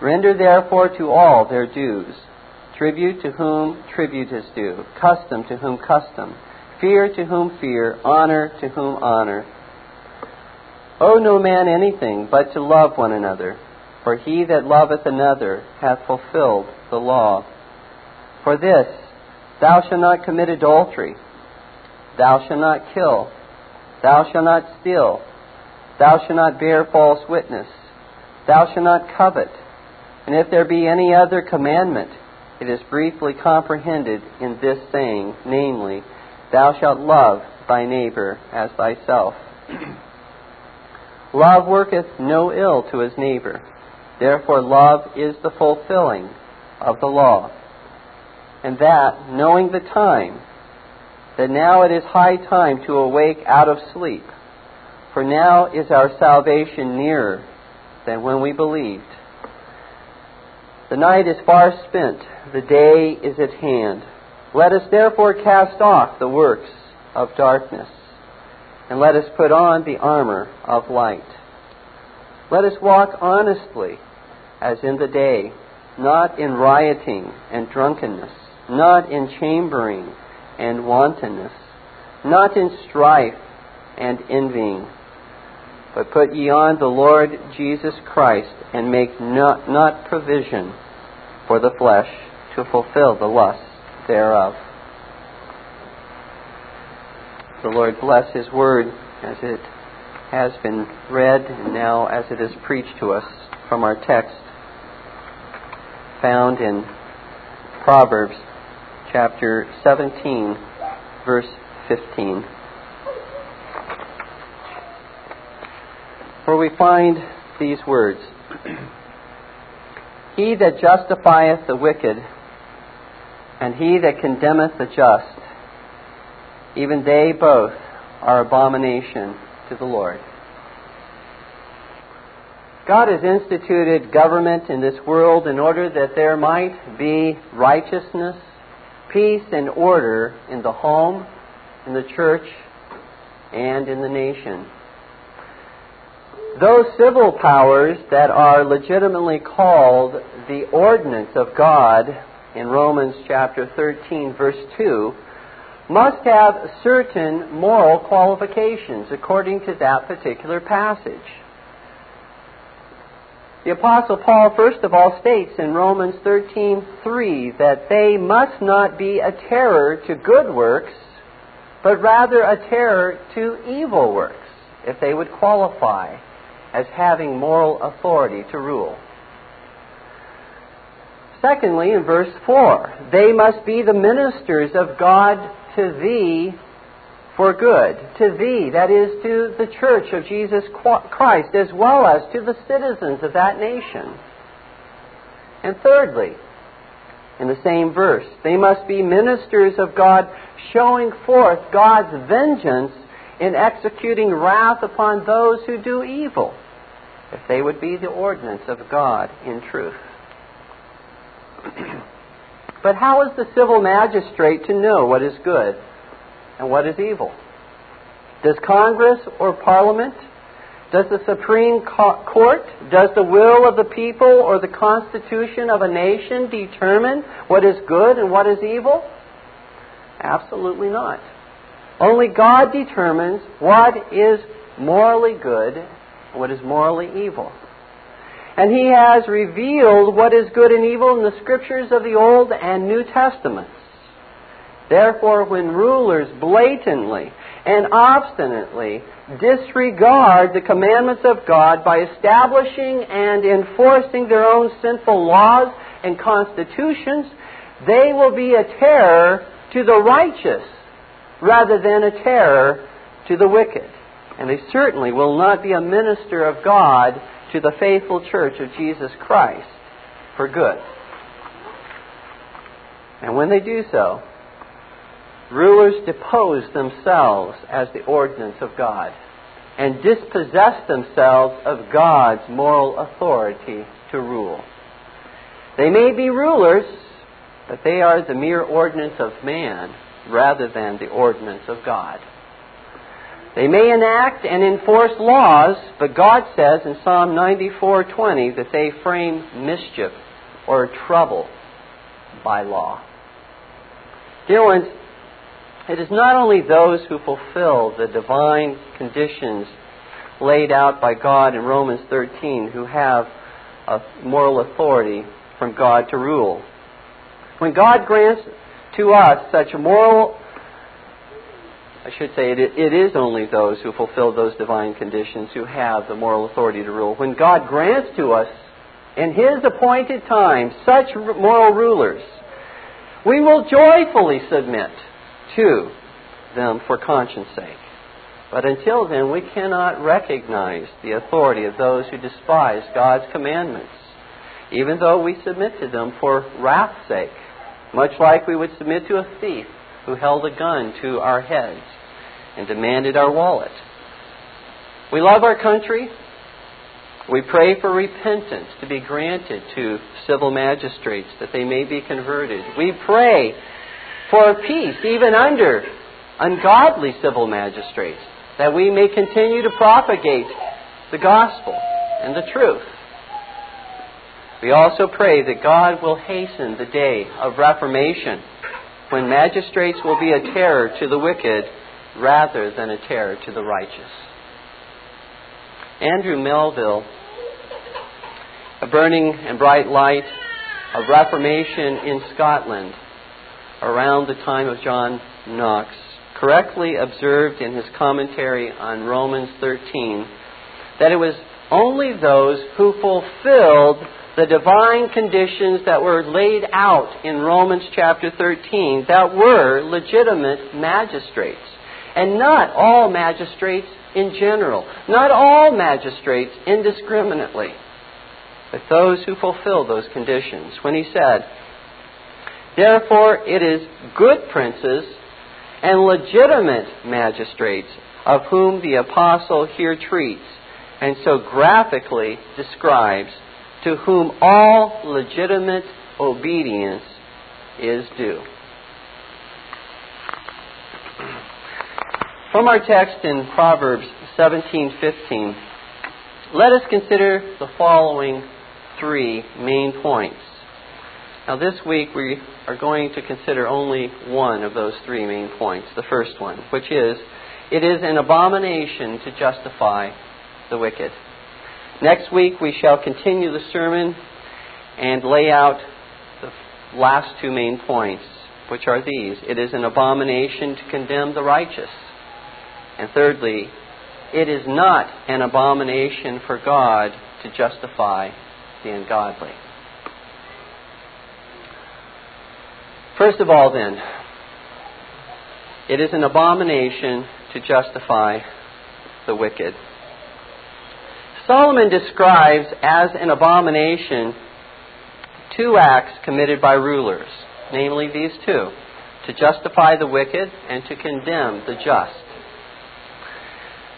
Render therefore to all their dues tribute to whom tribute is due, custom to whom custom, fear to whom fear, honor to whom honor. Owe no man anything but to love one another, for he that loveth another hath fulfilled the law. For this, thou shalt not commit adultery, thou shalt not kill. Thou shalt not steal. Thou shalt not bear false witness. Thou shalt not covet. And if there be any other commandment, it is briefly comprehended in this saying, namely, Thou shalt love thy neighbor as thyself. love worketh no ill to his neighbor. Therefore, love is the fulfilling of the law. And that, knowing the time, that now it is high time to awake out of sleep, for now is our salvation nearer than when we believed. The night is far spent, the day is at hand. Let us therefore cast off the works of darkness, and let us put on the armor of light. Let us walk honestly as in the day, not in rioting and drunkenness, not in chambering and wantonness, not in strife and envying. But put ye on the Lord Jesus Christ, and make not, not provision for the flesh to fulfill the lusts thereof. The Lord bless His word as it has been read and now as it is preached to us from our text found in Proverbs chapter 17, verse 15. Where we find these words He that justifieth the wicked, and he that condemneth the just, even they both are abomination to the Lord. God has instituted government in this world in order that there might be righteousness peace and order in the home, in the church, and in the nation. Those civil powers that are legitimately called the ordinance of God in Romans chapter 13, verse 2, must have certain moral qualifications according to that particular passage. The apostle Paul first of all states in Romans 13:3 that they must not be a terror to good works, but rather a terror to evil works, if they would qualify as having moral authority to rule. Secondly, in verse 4, they must be the ministers of God to thee for good to thee, that is, to the church of Jesus Christ, as well as to the citizens of that nation. And thirdly, in the same verse, they must be ministers of God, showing forth God's vengeance in executing wrath upon those who do evil, if they would be the ordinance of God in truth. but how is the civil magistrate to know what is good and what is evil? Does Congress or Parliament, does the Supreme Court, does the will of the people or the Constitution of a nation determine what is good and what is evil? Absolutely not. Only God determines what is morally good what is morally evil. And he has revealed what is good and evil in the scriptures of the Old and New Testaments. Therefore, when rulers blatantly and obstinately disregard the commandments of God by establishing and enforcing their own sinful laws and constitutions, they will be a terror to the righteous rather than a terror to the wicked. And they certainly will not be a minister of God to the faithful church of Jesus Christ for good. And when they do so, rulers depose themselves as the ordinance of God and dispossess themselves of God's moral authority to rule. They may be rulers, but they are the mere ordinance of man rather than the ordinance of God. They may enact and enforce laws, but God says in Psalm 94:20 that they frame mischief or trouble by law. Dear ones, it is not only those who fulfill the divine conditions laid out by God in Romans 13 who have a moral authority from God to rule. When God grants to us such moral I should say it, it is only those who fulfill those divine conditions who have the moral authority to rule. When God grants to us in His appointed time such moral rulers, we will joyfully submit to them for conscience sake. But until then, we cannot recognize the authority of those who despise God's commandments, even though we submit to them for wrath's sake, much like we would submit to a thief who held a gun to our heads and demanded our wallet. We love our country. We pray for repentance to be granted to civil magistrates that they may be converted. We pray for peace even under ungodly civil magistrates that we may continue to propagate the gospel and the truth. We also pray that God will hasten the day of reformation when magistrates will be a terror to the wicked rather than a terror to the righteous. Andrew Melville, a burning and bright light of Reformation in Scotland around the time of John Knox, correctly observed in his commentary on Romans 13 that it was only those who fulfilled the divine conditions that were laid out in Romans chapter 13 that were legitimate magistrates. And not all magistrates in general, not all magistrates indiscriminately, but those who fulfill those conditions. When he said, Therefore, it is good princes and legitimate magistrates of whom the apostle here treats and so graphically describes to whom all legitimate obedience is due. From our text in Proverbs 17:15, let us consider the following three main points. Now, this week we are going to consider only one of those three main points, the first one, which is it is an abomination to justify the wicked. Next week we shall continue the sermon and lay out the last two main points, which are these it is an abomination to condemn the righteous. And thirdly, it is not an abomination for God to justify the ungodly. First of all, then, it is an abomination to justify the wicked. Solomon describes as an abomination two acts committed by rulers, namely these two to justify the wicked and to condemn the just.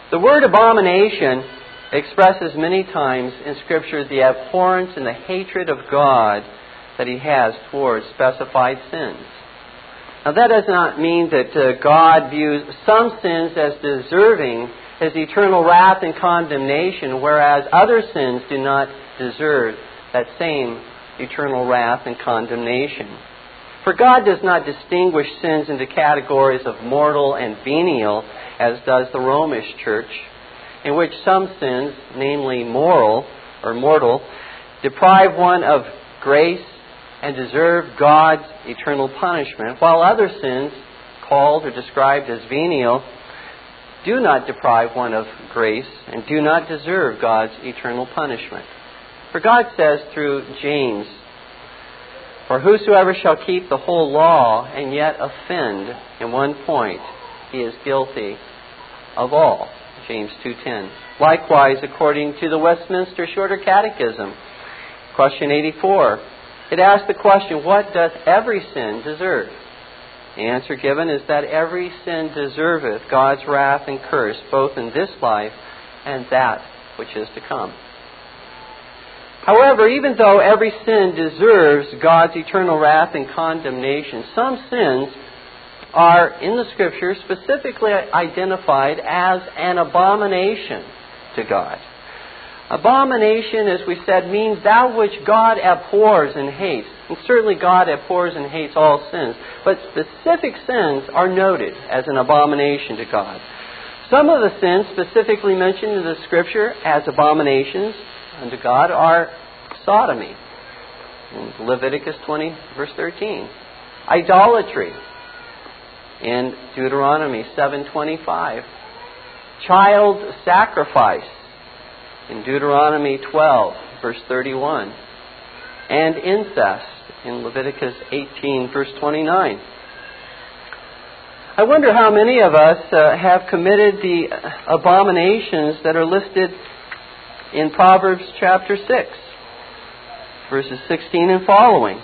The word abomination expresses many times in Scripture the abhorrence and the hatred of God that He has towards specified sins. Now, that does not mean that uh, God views some sins as deserving His eternal wrath and condemnation, whereas other sins do not deserve that same eternal wrath and condemnation. For God does not distinguish sins into categories of mortal and venial, as does the Romish church, in which some sins, namely moral or mortal, deprive one of grace and deserve God's eternal punishment, while other sins, called or described as venial, do not deprive one of grace and do not deserve God's eternal punishment. For God says through James, For whosoever shall keep the whole law and yet offend in one point, he is guilty of all. James 2:10. Likewise, according to the Westminster Shorter Catechism, question 84, it asks the question, what does every sin deserve? The answer given is that every sin deserveth God's wrath and curse, both in this life and that which is to come. However, even though every sin deserves God's eternal wrath and condemnation, some sins are in the Scripture specifically identified as an abomination to God. Abomination, as we said, means that which God abhors and hates. And certainly God abhors and hates all sins. But specific sins are noted as an abomination to God. Some of the sins specifically mentioned in the Scripture as abominations unto God are sodomy, in Leviticus 20, verse 13, idolatry, in Deuteronomy 7:25, child sacrifice, in Deuteronomy 12, verse 31, and incest in Leviticus 18, verse 29. I wonder how many of us uh, have committed the abominations that are listed in Proverbs chapter 6, verses 16 and following.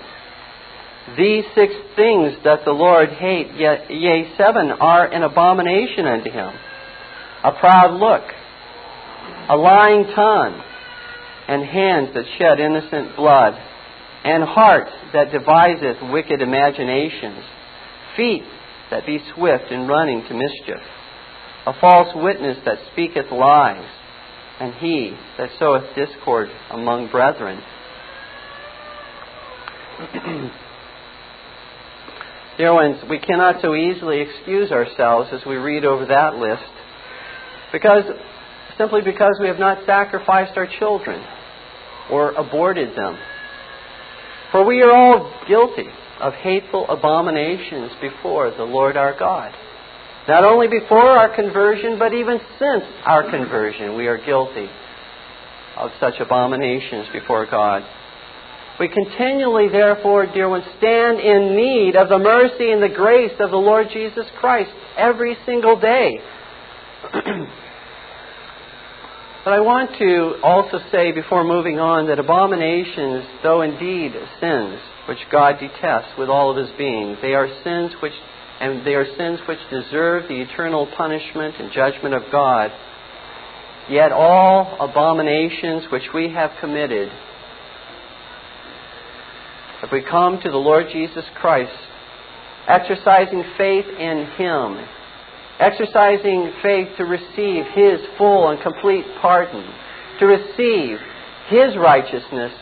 These six things that the Lord hate, yea, seven are an abomination unto him a proud look, a lying tongue, and hands that shed innocent blood, and heart that deviseth wicked imaginations, feet that be swift in running to mischief, a false witness that speaketh lies, and he that soweth discord among brethren. Dear ones, we cannot so easily excuse ourselves as we read over that list because simply because we have not sacrificed our children or aborted them. For we are all guilty of hateful abominations before the Lord our God. Not only before our conversion, but even since our conversion, we are guilty of such abominations before God. We continually, therefore, dear ones, stand in need of the mercy and the grace of the Lord Jesus Christ every single day. but I want to also say before moving on that abominations, though indeed sins which God detests with all of his being, they are sins which and they are sins which deserve the eternal punishment and judgment of God. Yet all abominations which we have committed if we come to the Lord Jesus Christ, exercising faith in Him, exercising faith to receive His full and complete pardon, to receive His righteousness,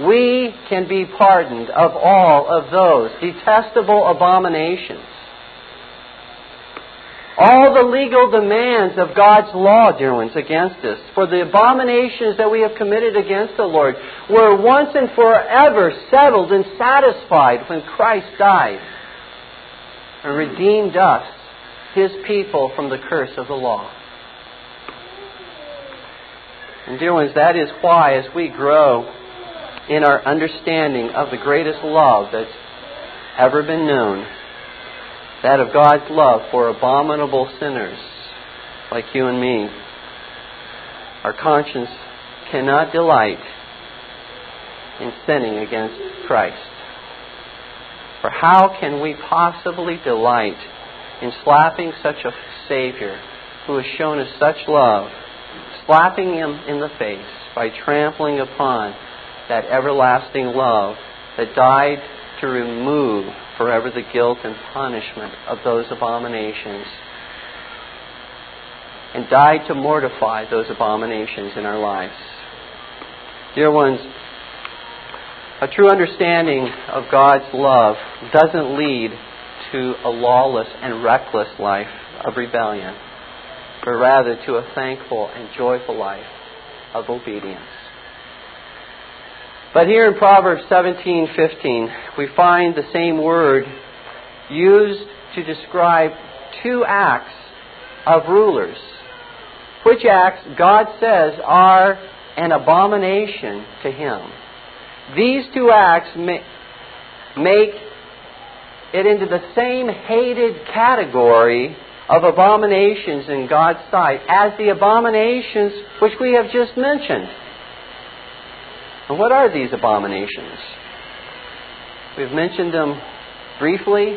we can be pardoned of all of those detestable abominations. All the legal demands of God's law, dear ones, against us, for the abominations that we have committed against the Lord, were once and forever settled and satisfied when Christ died and redeemed us, His people, from the curse of the law. And, dear ones, that is why, as we grow in our understanding of the greatest love that's ever been known, that of God's love for abominable sinners like you and me. Our conscience cannot delight in sinning against Christ. For how can we possibly delight in slapping such a Savior who has shown us such love, slapping him in the face by trampling upon that everlasting love that died to remove forever the guilt and punishment of those abominations and died to mortify those abominations in our lives. Dear ones, a true understanding of God's love doesn't lead to a lawless and reckless life of rebellion, but rather to a thankful and joyful life of obedience. But here in Proverbs 17:15, we find the same word used to describe two acts of rulers. Which acts God says are an abomination to him. These two acts make it into the same hated category of abominations in God's sight as the abominations which we have just mentioned. And what are these abominations? We've mentioned them briefly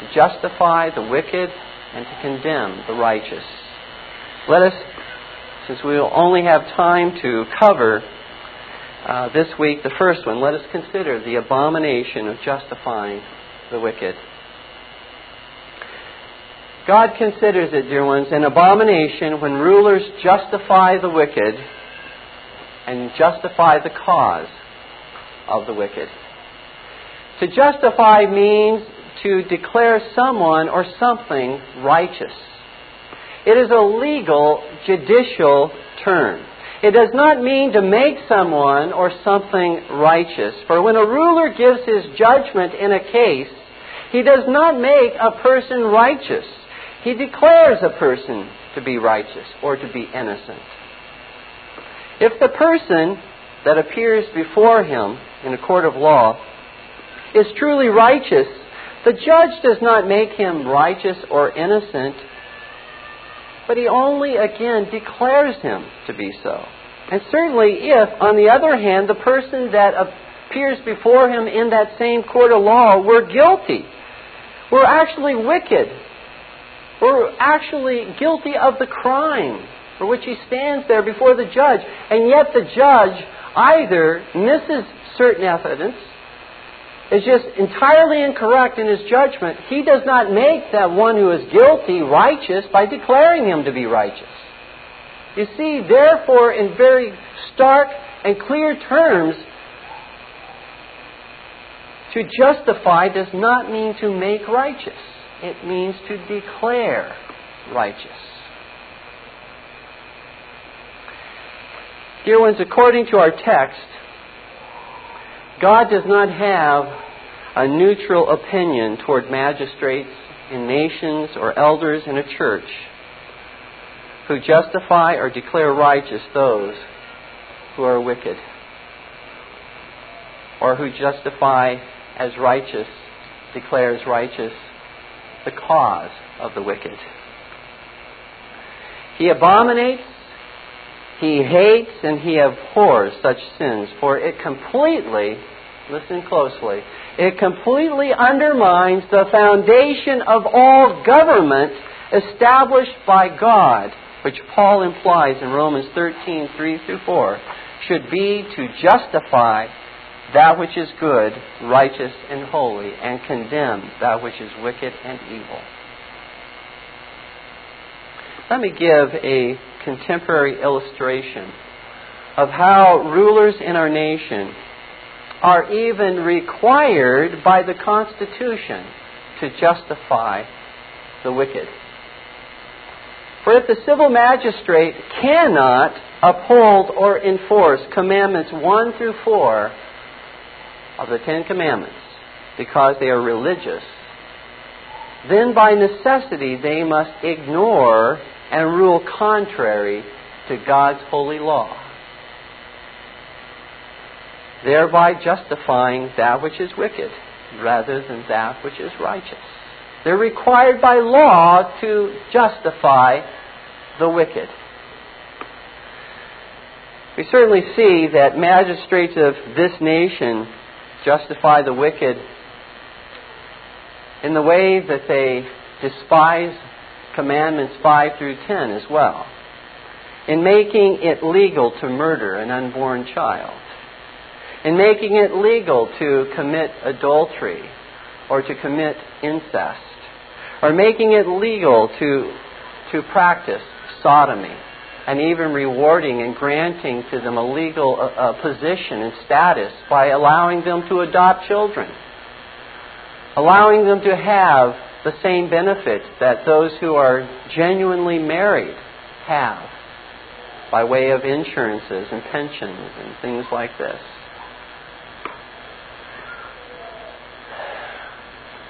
to justify the wicked and to condemn the righteous. Let us, since we will only have time to cover uh, this week the first one, let us consider the abomination of justifying the wicked. God considers it, dear ones, an abomination when rulers justify the wicked and justify the cause of the wicked. To justify means to declare someone or something righteous. It is a legal, judicial term. It does not mean to make someone or something righteous. For when a ruler gives his judgment in a case, he does not make a person righteous. He declares a person to be righteous or to be innocent. If the person that appears before him in a court of law is truly righteous, the judge does not make him righteous or innocent, but he only again declares him to be so. And certainly, if, on the other hand, the person that appears before him in that same court of law were guilty, were actually wicked, were actually guilty of the crime for which he stands there before the judge, and yet the judge either misses certain evidence is just entirely incorrect in his judgment, he does not make that one who is guilty righteous by declaring him to be righteous. You see, therefore, in very stark and clear terms, to justify does not mean to make righteous. It means to declare righteous. Dear ones, according to our text, God does not have a neutral opinion toward magistrates in nations or elders in a church who justify or declare righteous those who are wicked, or who justify as righteous, declares righteous the cause of the wicked. He abominates he hates and he abhors such sins, for it completely, listen closely, it completely undermines the foundation of all government established by God, which Paul implies in Romans 13, 3 through 4, should be to justify that which is good, righteous, and holy, and condemn that which is wicked and evil. Let me give a contemporary illustration of how rulers in our nation are even required by the Constitution to justify the wicked. For if the civil magistrate cannot uphold or enforce commandments 1 through 4 of the Ten Commandments because they are religious, then by necessity they must ignore and rule contrary to God's holy law, thereby justifying that which is wicked rather than that which is righteous. They're required by law to justify the wicked. We certainly see that magistrates of this nation justify the wicked in the way that they despise commandments 5 through 10 as well, in making it legal to murder an unborn child, in making it legal to commit adultery or to commit incest, or making it legal to, to practice sodomy, and even rewarding and granting to them a legal uh, uh, position and status by allowing them to adopt children, allowing them to have the same benefits that those who are genuinely married have by way of insurances and pensions and things like this.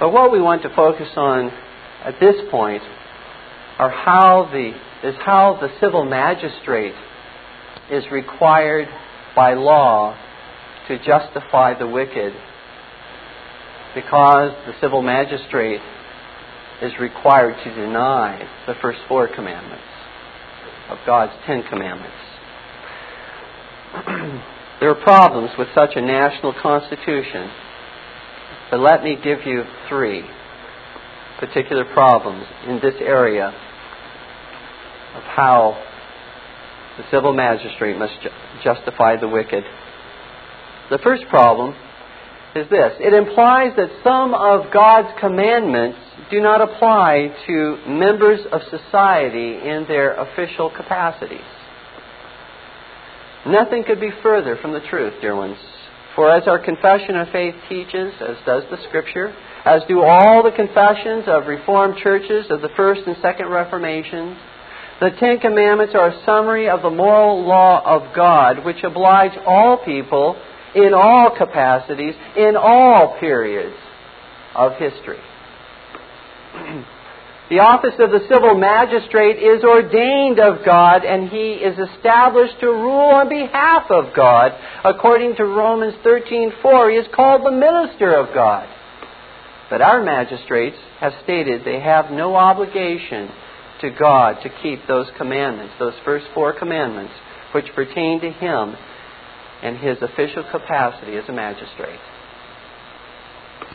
But what we want to focus on at this point are how the, is how the civil magistrate is required by law to justify the wicked because the civil magistrate is required to deny the first four commandments of God's Ten Commandments. there are problems with such a national constitution, but let me give you three particular problems in this area of how the civil magistrate must ju- justify the wicked. The first problem is this it implies that some of God's commandments do not apply to members of society in their official capacities. Nothing could be further from the truth, dear ones. For as our confession of faith teaches, as does the Scripture, as do all the confessions of Reformed churches of the First and Second Reformations, the Ten Commandments are a summary of the moral law of God, which oblige all people in all capacities, in all periods of history. the office of the civil magistrate is ordained of God, and he is established to rule on behalf of God. According to Romans 13:4, he is called the minister of God. But our magistrates have stated they have no obligation to God to keep those commandments, those first four commandments, which pertain to him and his official capacity as a magistrate.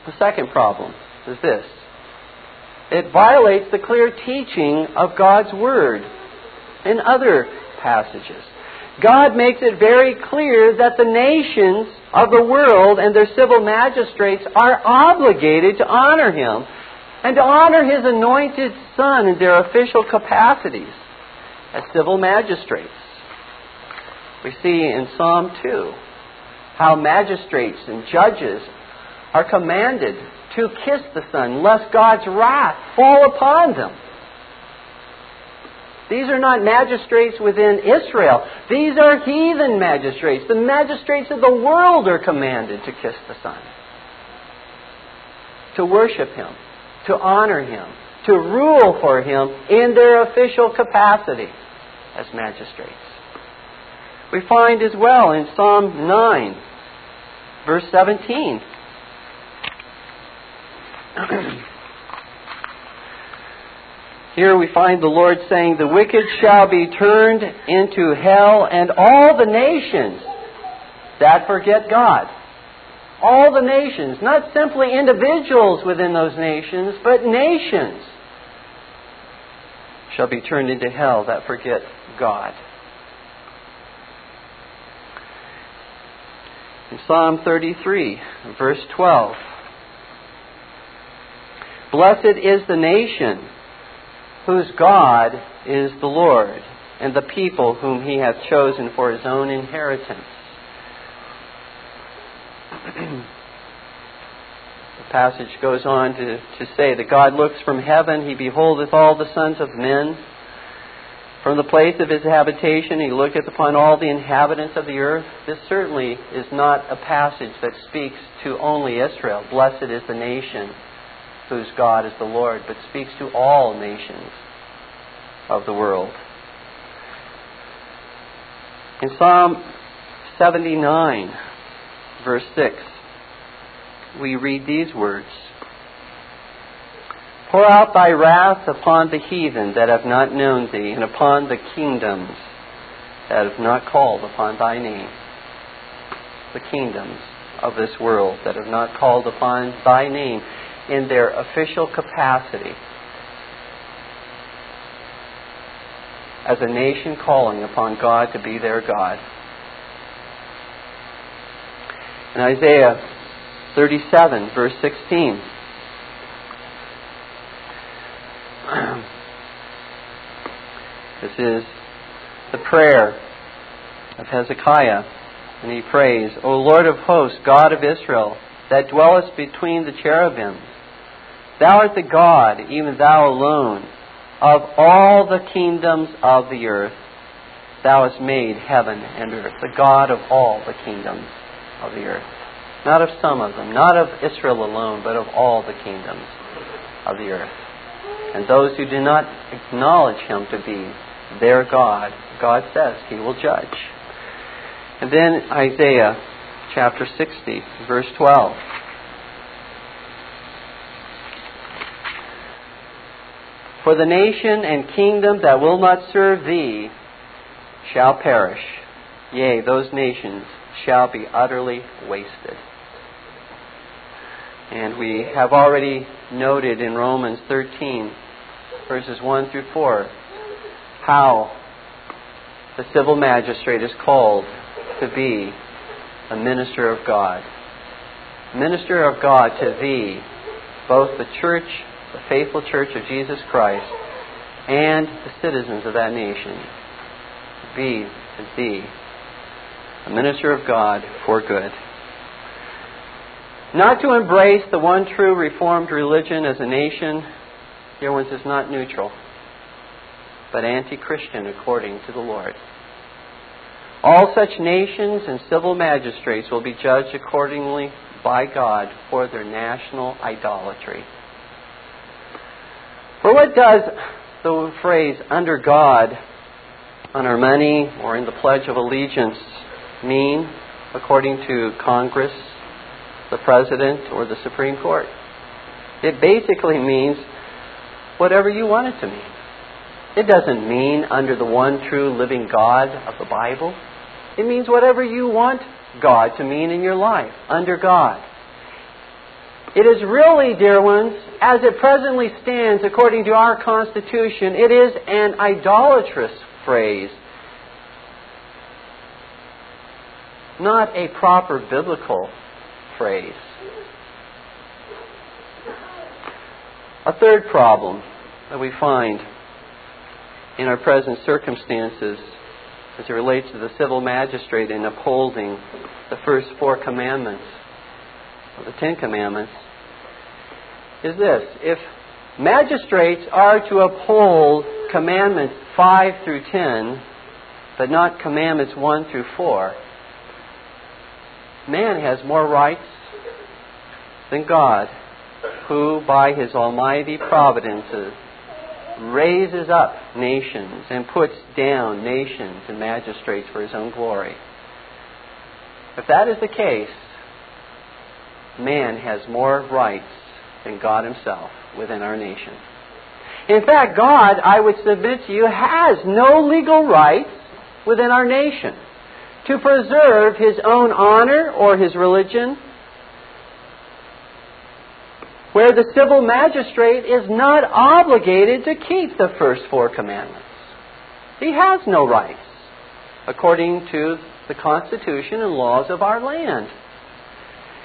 The second problem is this it violates the clear teaching of God's Word in other passages. God makes it very clear that the nations of the world and their civil magistrates are obligated to honor Him and to honor His anointed Son in their official capacities as civil magistrates. We see in Psalm 2 how magistrates and judges are commanded to kiss the Son, lest God's wrath fall upon them. These are not magistrates within Israel. These are heathen magistrates. The magistrates of the world are commanded to kiss the Son, to worship Him, to honor Him, to rule for Him in their official capacity as magistrates. We find as well in Psalm 9, verse 17. Here we find the Lord saying, The wicked shall be turned into hell, and all the nations that forget God. All the nations, not simply individuals within those nations, but nations shall be turned into hell that forget God. In Psalm 33, verse 12, Blessed is the nation whose God is the Lord, and the people whom he hath chosen for his own inheritance. the passage goes on to, to say that God looks from heaven, he beholdeth all the sons of men. From the place of his habitation, he looketh upon all the inhabitants of the earth. This certainly is not a passage that speaks to only Israel. Blessed is the nation whose God is the Lord, but speaks to all nations of the world. In Psalm 79, verse 6, we read these words Pour out thy wrath upon the heathen that have not known thee, and upon the kingdoms that have not called upon thy name. The kingdoms of this world that have not called upon thy name in their official capacity as a nation calling upon God to be their God. In Isaiah 37, verse 16, this is the prayer of Hezekiah, and he prays, O Lord of hosts, God of Israel, that dwellest between the cherubims, Thou art the God, even thou alone, of all the kingdoms of the earth. Thou hast made heaven and earth, the God of all the kingdoms of the earth. Not of some of them, not of Israel alone, but of all the kingdoms of the earth. And those who do not acknowledge him to be their God, God says he will judge. And then Isaiah chapter 60, verse 12. For the nation and kingdom that will not serve thee shall perish. Yea, those nations shall be utterly wasted. And we have already noted in Romans 13, verses 1 through 4, how the civil magistrate is called to be a minister of God. Minister of God to thee, both the church, the faithful church of Jesus Christ, and the citizens of that nation. Be to thee a minister of God for good. Not to embrace the one true Reformed religion as a nation, dear ones, is not neutral, but anti Christian according to the Lord. All such nations and civil magistrates will be judged accordingly by God for their national idolatry. For what does the phrase under God on our money or in the Pledge of Allegiance mean according to Congress, the President, or the Supreme Court? It basically means whatever you want it to mean. It doesn't mean under the one true living God of the Bible. It means whatever you want God to mean in your life, under God. It is really, dear ones, as it presently stands according to our Constitution, it is an idolatrous phrase, not a proper biblical phrase. A third problem that we find in our present circumstances as it relates to the civil magistrate in upholding the first four commandments of the Ten Commandments is this. If magistrates are to uphold commandments 5 through 10, but not commandments 1 through 4, man has more rights than God, who by his almighty providences raises up nations and puts down nations and magistrates for his own glory. If that is the case, man has more rights than God himself within our nation. In fact, God, I would submit to you, has no legal rights within our nation to preserve his own honor or his religion where the civil magistrate is not obligated to keep the first four commandments. He has no rights according to the Constitution and laws of our land.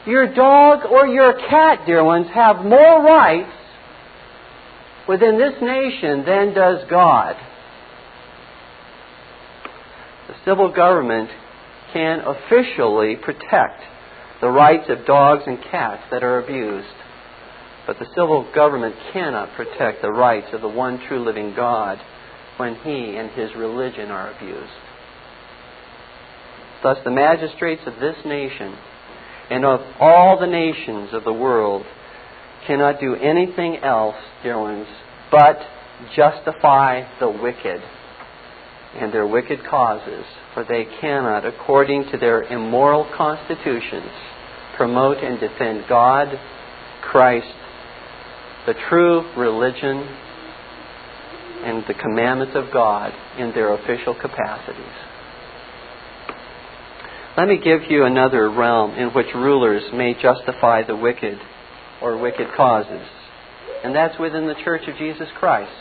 Your dog or your cat, dear ones, have more rights within this nation than does God. The civil government can officially protect the rights of dogs and cats that are abused. But the civil government cannot protect the rights of the one true living God when he and his religion are abused. Thus, the magistrates of this nation and of all the nations of the world cannot do anything else, dear ones, but justify the wicked and their wicked causes, for they cannot, according to their immoral constitutions, promote and defend God, Christ, the true religion, and the commandments of God in their official capacities. Let me give you another realm in which rulers may justify the wicked or wicked causes, and that's within the Church of Jesus Christ.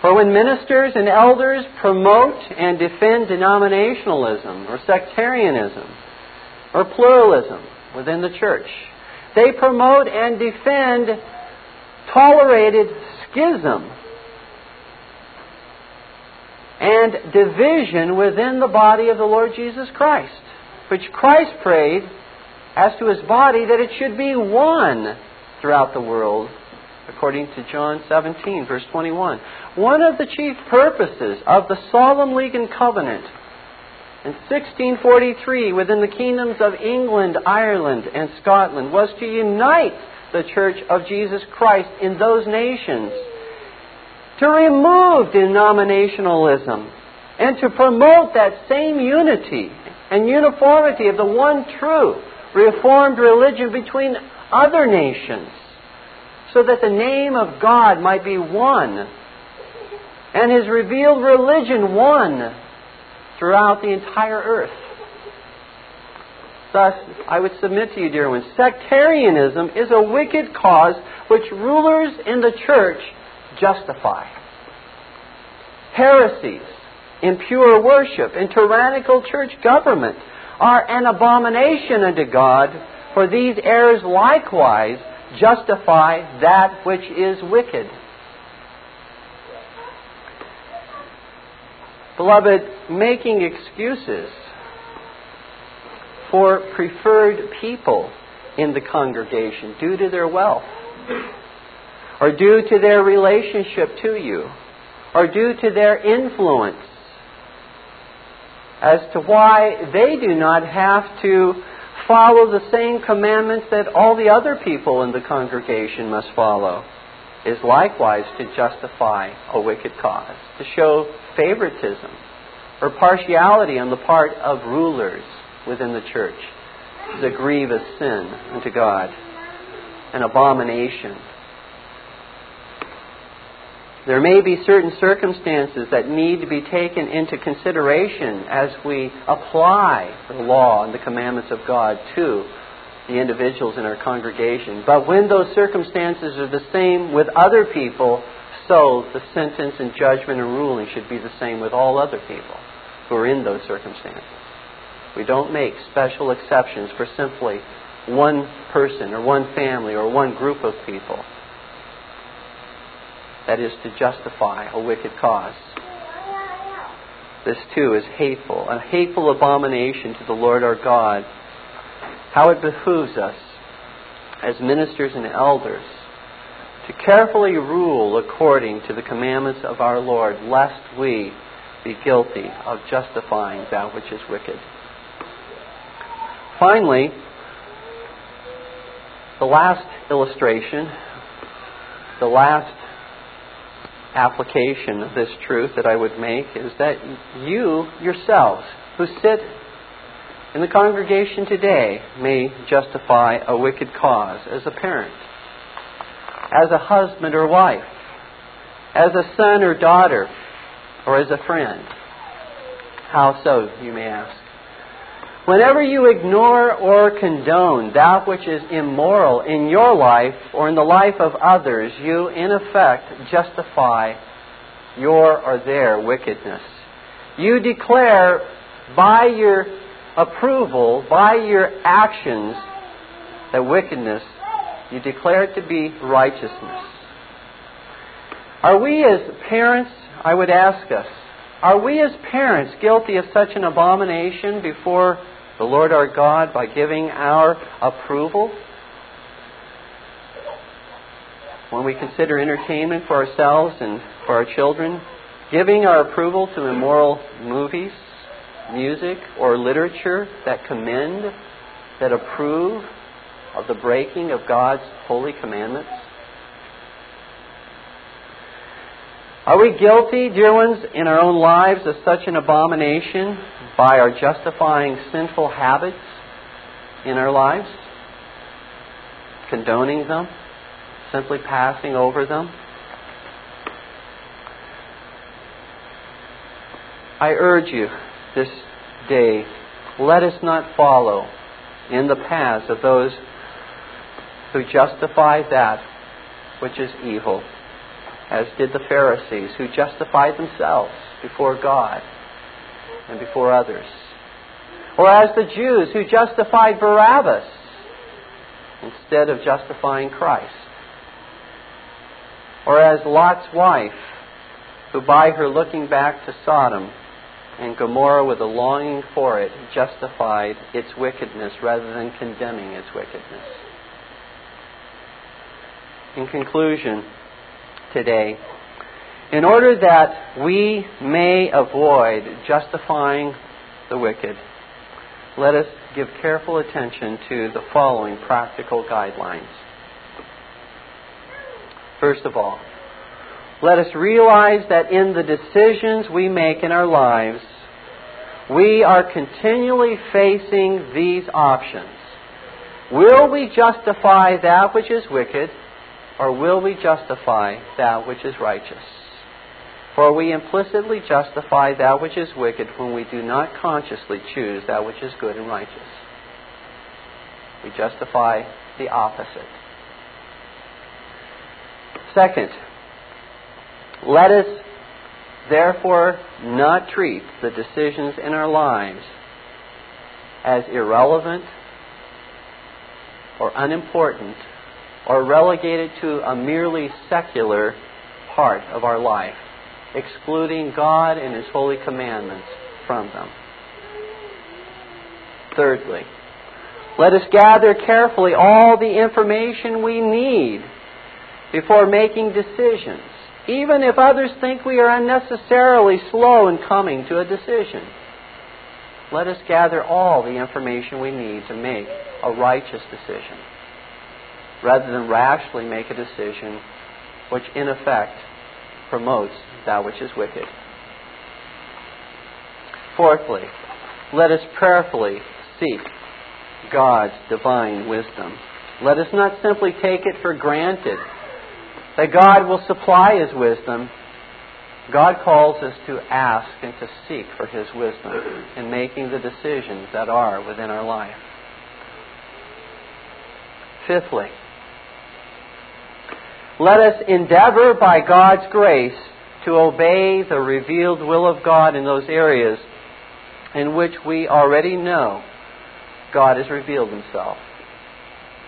For when ministers and elders promote and defend denominationalism or sectarianism or pluralism within the church, they promote and defend tolerated schism and division within the body of the Lord Jesus Christ, which Christ prayed as to his body that it should be one throughout the world, according to John 17, verse 21. One of the chief purposes of the solemn league and covenant in 1643 within the kingdoms of England, Ireland, and Scotland was to unite the Church of Jesus Christ in those nations, to remove denominationalism, and to promote that same unity and uniformity of the one true Reformed religion between other nations, so that the name of God might be one and His revealed religion one throughout the entire earth. Thus, I would submit to you, dear ones, sectarianism is a wicked cause which rulers in the church justify. Heresies, impure worship, and tyrannical church government are an abomination unto God, for these errors likewise justify that which is wicked. Beloved, making excuses for preferred people in the congregation due to their wealth, or due to their relationship to you, or due to their influence, as to why they do not have to follow the same commandments that all the other people in the congregation must follow is likewise to justify a wicked cause, to show favoritism or partiality on the part of rulers within the church. is a grievous sin unto God, an abomination. There may be certain circumstances that need to be taken into consideration as we apply the law and the commandments of God to the individuals in our congregation. But when those circumstances are the same with other people, so the sentence and judgment and ruling should be the same with all other people who are in those circumstances. We don't make special exceptions for simply one person or one family or one group of people. That is to justify a wicked cause. This too is hateful, a hateful abomination to the Lord our God how it behooves us as ministers and elders to carefully rule according to the commandments of our Lord, lest we be guilty of justifying that which is wicked. Finally, the last illustration, the last application of this truth that I would make is that you yourselves, who sit in the congregation today may justify a wicked cause as a parent, as a husband or wife, as a son or daughter, or as a friend. How so, you may ask? Whenever you ignore or condone that which is immoral in your life or in the life of others, you in effect justify your or their wickedness. You declare by your approval by your actions that wickedness, you declare it to be righteousness. Are we as parents, I would ask us, are we as parents guilty of such an abomination before the Lord our God by giving our approval? When we consider entertainment for ourselves and for our children, giving our approval to immoral movies, music or literature that commend, that approve of the breaking of God's holy commandments? Are we guilty, dear ones, in our own lives of such an abomination by our justifying sinful habits in our lives? Condoning them? Simply passing over them? I urge you this day, let us not follow in the paths of those who justify that which is evil, as did the Pharisees, who justified themselves before God and before others. Or as the Jews who justified Barabbas instead of justifying Christ. Or as Lot's wife, who by her looking back to Sodom and Gomorrah, with a longing for it, justified its wickedness rather than condemning its wickedness. In conclusion, today, in order that we may avoid justifying the wicked, let us give careful attention to the following practical guidelines. First of all, let us realize that in the decisions we make in our lives, we are continually facing these options. Will we justify that which is wicked, or will we justify that which is righteous? For we implicitly justify that which is wicked when we do not consciously choose that which is good and righteous. We justify the opposite. Second, let us therefore not treat the decisions in our lives as irrelevant or unimportant or relegated to a merely secular part of our life, excluding God and His holy commandments from them. Thirdly, let us gather carefully all the information we need before making decisions, even if others think we are unnecessarily slow in coming to a decision. Let us gather all the information we need to make a righteous decision, rather than rashly make a decision which, in effect, promotes that which is wicked. Fourthly, let us prayerfully seek God's divine wisdom. Let us not simply take it for granted that God will supply His wisdom. God calls us to ask and to seek for His wisdom in making the decisions that are within our life. Fifthly, let us endeavor by God's grace to obey the revealed will of God in those areas in which we already know God has revealed Himself.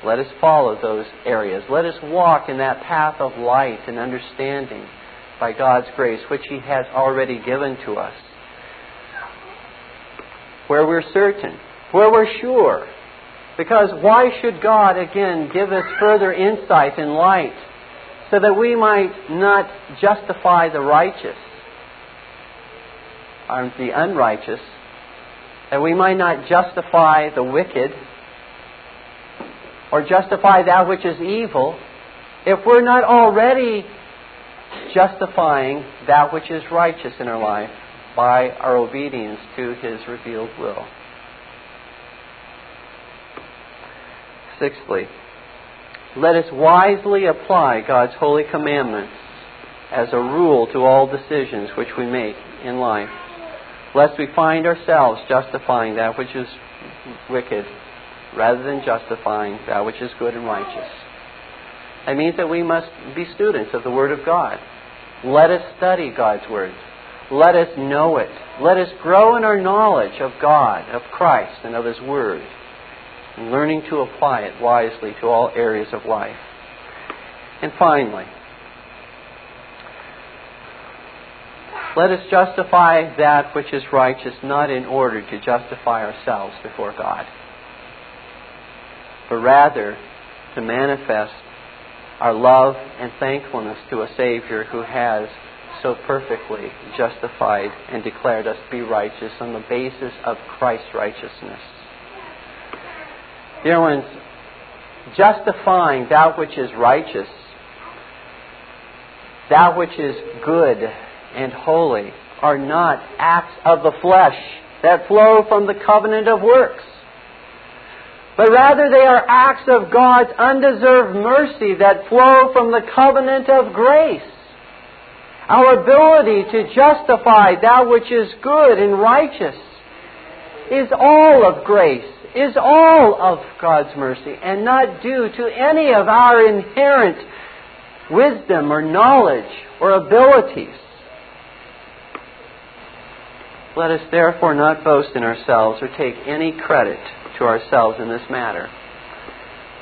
Let us follow those areas. Let us walk in that path of light and understanding by God's grace, which He has already given to us. Where we're certain, where we're sure. Because why should God, again, give us further insight and light so that we might not justify the righteous or the unrighteous, that we might not justify the wicked or justify that which is evil if we're not already justifying that which is righteous in our life by our obedience to His revealed will. Sixthly, let us wisely apply God's holy commandments as a rule to all decisions which we make in life, lest we find ourselves justifying that which is wicked rather than justifying that which is good and righteous. It means that we must be students of the Word of God. Let us study God's Word. Let us know it. Let us grow in our knowledge of God, of Christ, and of His Word, learning to apply it wisely to all areas of life. And finally, let us justify that which is righteous not in order to justify ourselves before God but rather to manifest our love and thankfulness to a Savior who has so perfectly justified and declared us to be righteous on the basis of Christ's righteousness. Dear ones, justifying that which is righteous, that which is good and holy, are not acts of the flesh that flow from the covenant of works but rather they are acts of God's undeserved mercy that flow from the covenant of grace. Our ability to justify that which is good and righteous is all of grace, is all of God's mercy, and not due to any of our inherent wisdom or knowledge or abilities. Let us therefore not boast in ourselves or take any credit to ourselves in this matter.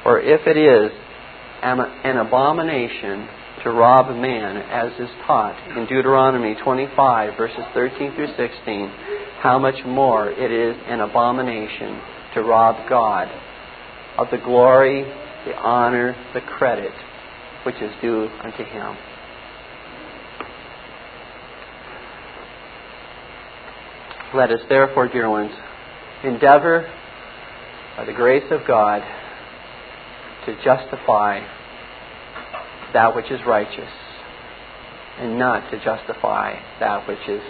For if it is an abomination to rob a man, as is taught in Deuteronomy 25, verses 13 through 16, how much more it is an abomination to rob God of the glory, the honor, the credit which is due unto Him. Let us therefore, dear ones, endeavor by the grace of God to justify that which is righteous and not to justify that which is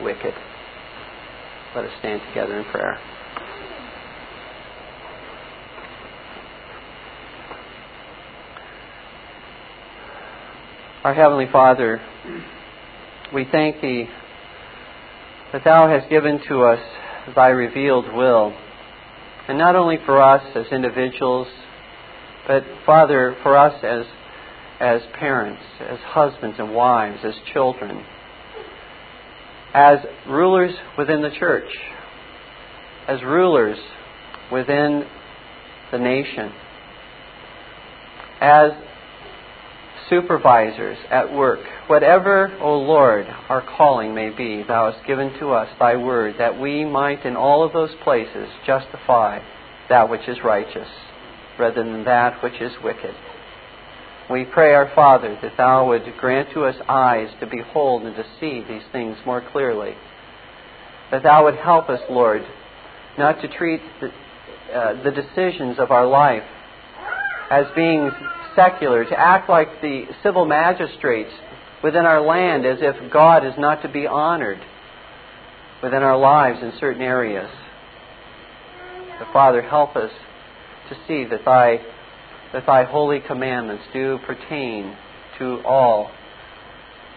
wicked. Let us stand together in prayer. Our Heavenly Father, we thank Thee that Thou hast given to us Thy revealed will, and not only for us as individuals, but Father, for us as as parents, as husbands and wives, as children, as rulers within the church, as rulers within the nation, as supervisors at work, whatever, O Lord, our calling may be, Thou hast given to us Thy word, that we might in all of those places justify that which is righteous rather than that which is wicked. We pray, our Father, that Thou would grant to us eyes to behold and to see these things more clearly. That Thou would help us, Lord, not to treat the, uh, the decisions of our life as being secular, to act like the civil magistrates within our land as if God is not to be honored within our lives in certain areas. The Father, help us to see that Thy that thy holy commandments do pertain to all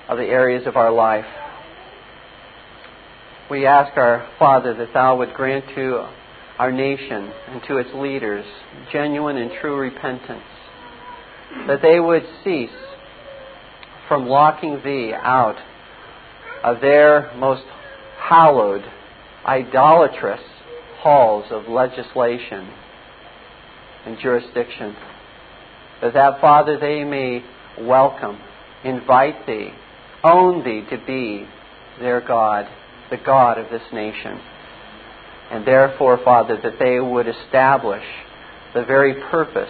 of the areas of our life. We ask our Father that thou would grant to our nation and to its leaders genuine and true repentance, that they would cease from locking thee out of their most hallowed, idolatrous halls of legislation and jurisdiction that that, Father, they may welcome, invite thee, own thee to be their God, the God of this nation. And therefore, Father, that they would establish the very purpose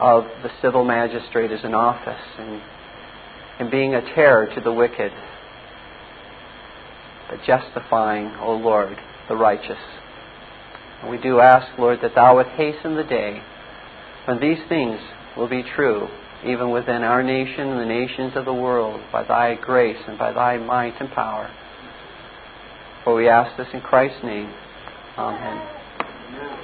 of the civil magistrate as an office and, and being a terror to the wicked, but justifying, O Lord, the righteous. And we do ask, Lord, that Thou would hasten the day when these things will be true even within our nation and the nations of the world by thy grace and by thy might and power. For we ask this in Christ's name. Amen.